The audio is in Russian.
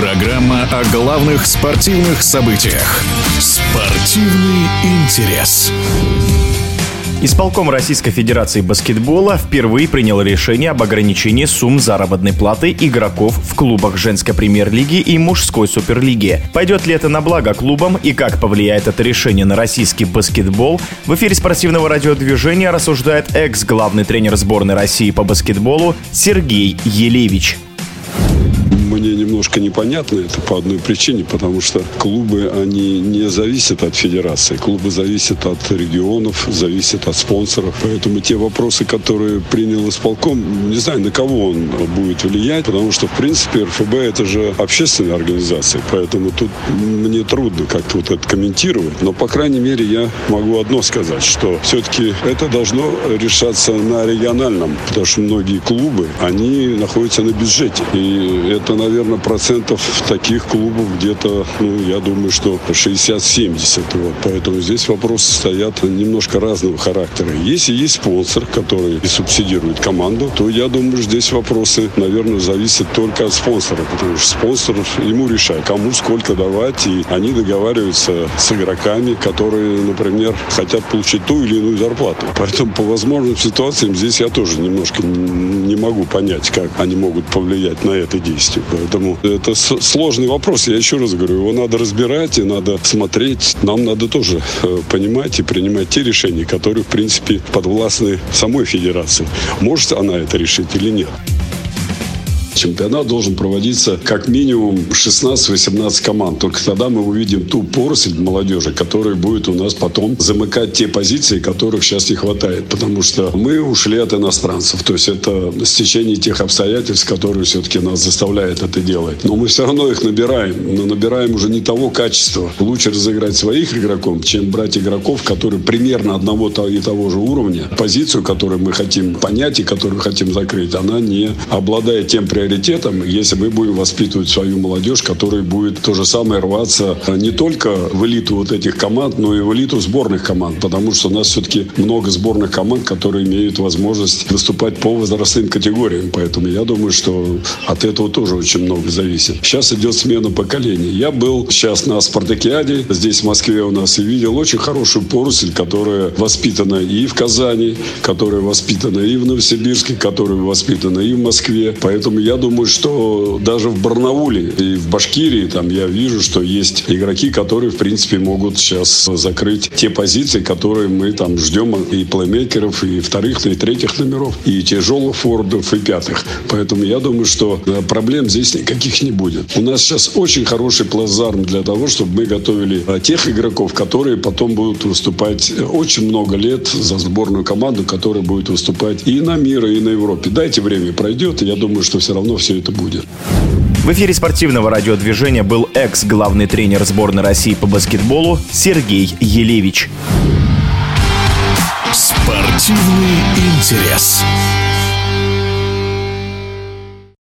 Программа о главных спортивных событиях. Спортивный интерес. Исполком Российской Федерации баскетбола впервые принял решение об ограничении сумм заработной платы игроков в клубах женской премьер-лиги и мужской суперлиги. Пойдет ли это на благо клубам и как повлияет это решение на российский баскетбол, в эфире спортивного радиодвижения рассуждает экс-главный тренер сборной России по баскетболу Сергей Елевич мне немножко непонятно это по одной причине, потому что клубы, они не зависят от федерации. Клубы зависят от регионов, зависят от спонсоров. Поэтому те вопросы, которые принял исполком, не знаю, на кого он будет влиять, потому что, в принципе, РФБ это же общественная организация, поэтому тут мне трудно как-то вот это комментировать. Но, по крайней мере, я могу одно сказать, что все-таки это должно решаться на региональном, потому что многие клубы, они находятся на бюджете. И это, наверное, процентов таких клубов где-то, ну, я думаю, что 60-70. Вот. Поэтому здесь вопросы стоят немножко разного характера. Если есть спонсор, который субсидирует команду, то я думаю, здесь вопросы, наверное, зависят только от спонсора, потому что спонсор ему решает, кому сколько давать, и они договариваются с игроками, которые, например, хотят получить ту или иную зарплату. Поэтому по возможным ситуациям здесь я тоже немножко не могу понять, как они могут повлиять на это действие. Поэтому это сложный вопрос. Я еще раз говорю, его надо разбирать и надо смотреть. Нам надо тоже э, понимать и принимать те решения, которые, в принципе, подвластны самой федерации. Может она это решить или нет. Чемпионат должен проводиться как минимум 16-18 команд. Только тогда мы увидим ту поросль молодежи, которая будет у нас потом замыкать те позиции, которых сейчас не хватает. Потому что мы ушли от иностранцев. То есть это стечение тех обстоятельств, которые все-таки нас заставляют это делать. Но мы все равно их набираем. Но набираем уже не того качества. Лучше разыграть своих игроков, чем брать игроков, которые примерно одного и того же уровня. Позицию, которую мы хотим понять и которую хотим закрыть, она не обладает тем приоритетом, приоритетом, если мы будем воспитывать свою молодежь, которая будет то же самое рваться не только в элиту вот этих команд, но и в элиту сборных команд, потому что у нас все-таки много сборных команд, которые имеют возможность выступать по возрастным категориям. Поэтому я думаю, что от этого тоже очень много зависит. Сейчас идет смена поколений. Я был сейчас на спартакиаде здесь в Москве у нас и видел очень хорошую поросль, которая воспитана и в Казани, которая воспитана и в Новосибирске, которая воспитана и в Москве. Поэтому я думаю, что даже в Барнауле и в Башкирии там я вижу, что есть игроки, которые, в принципе, могут сейчас закрыть те позиции, которые мы там ждем и плеймейкеров, и вторых, и третьих номеров, и тяжелых фордов, и пятых. Поэтому я думаю, что э, проблем здесь никаких не будет. У нас сейчас очень хороший плацдарм для того, чтобы мы готовили э, тех игроков, которые потом будут выступать э, очень много лет за сборную команду, которая будет выступать и на мира, и на Европе. Дайте время пройдет, и я думаю, что все равно равно все это будет. В эфире спортивного радиодвижения был экс-главный тренер сборной России по баскетболу Сергей Елевич. Спортивный интерес.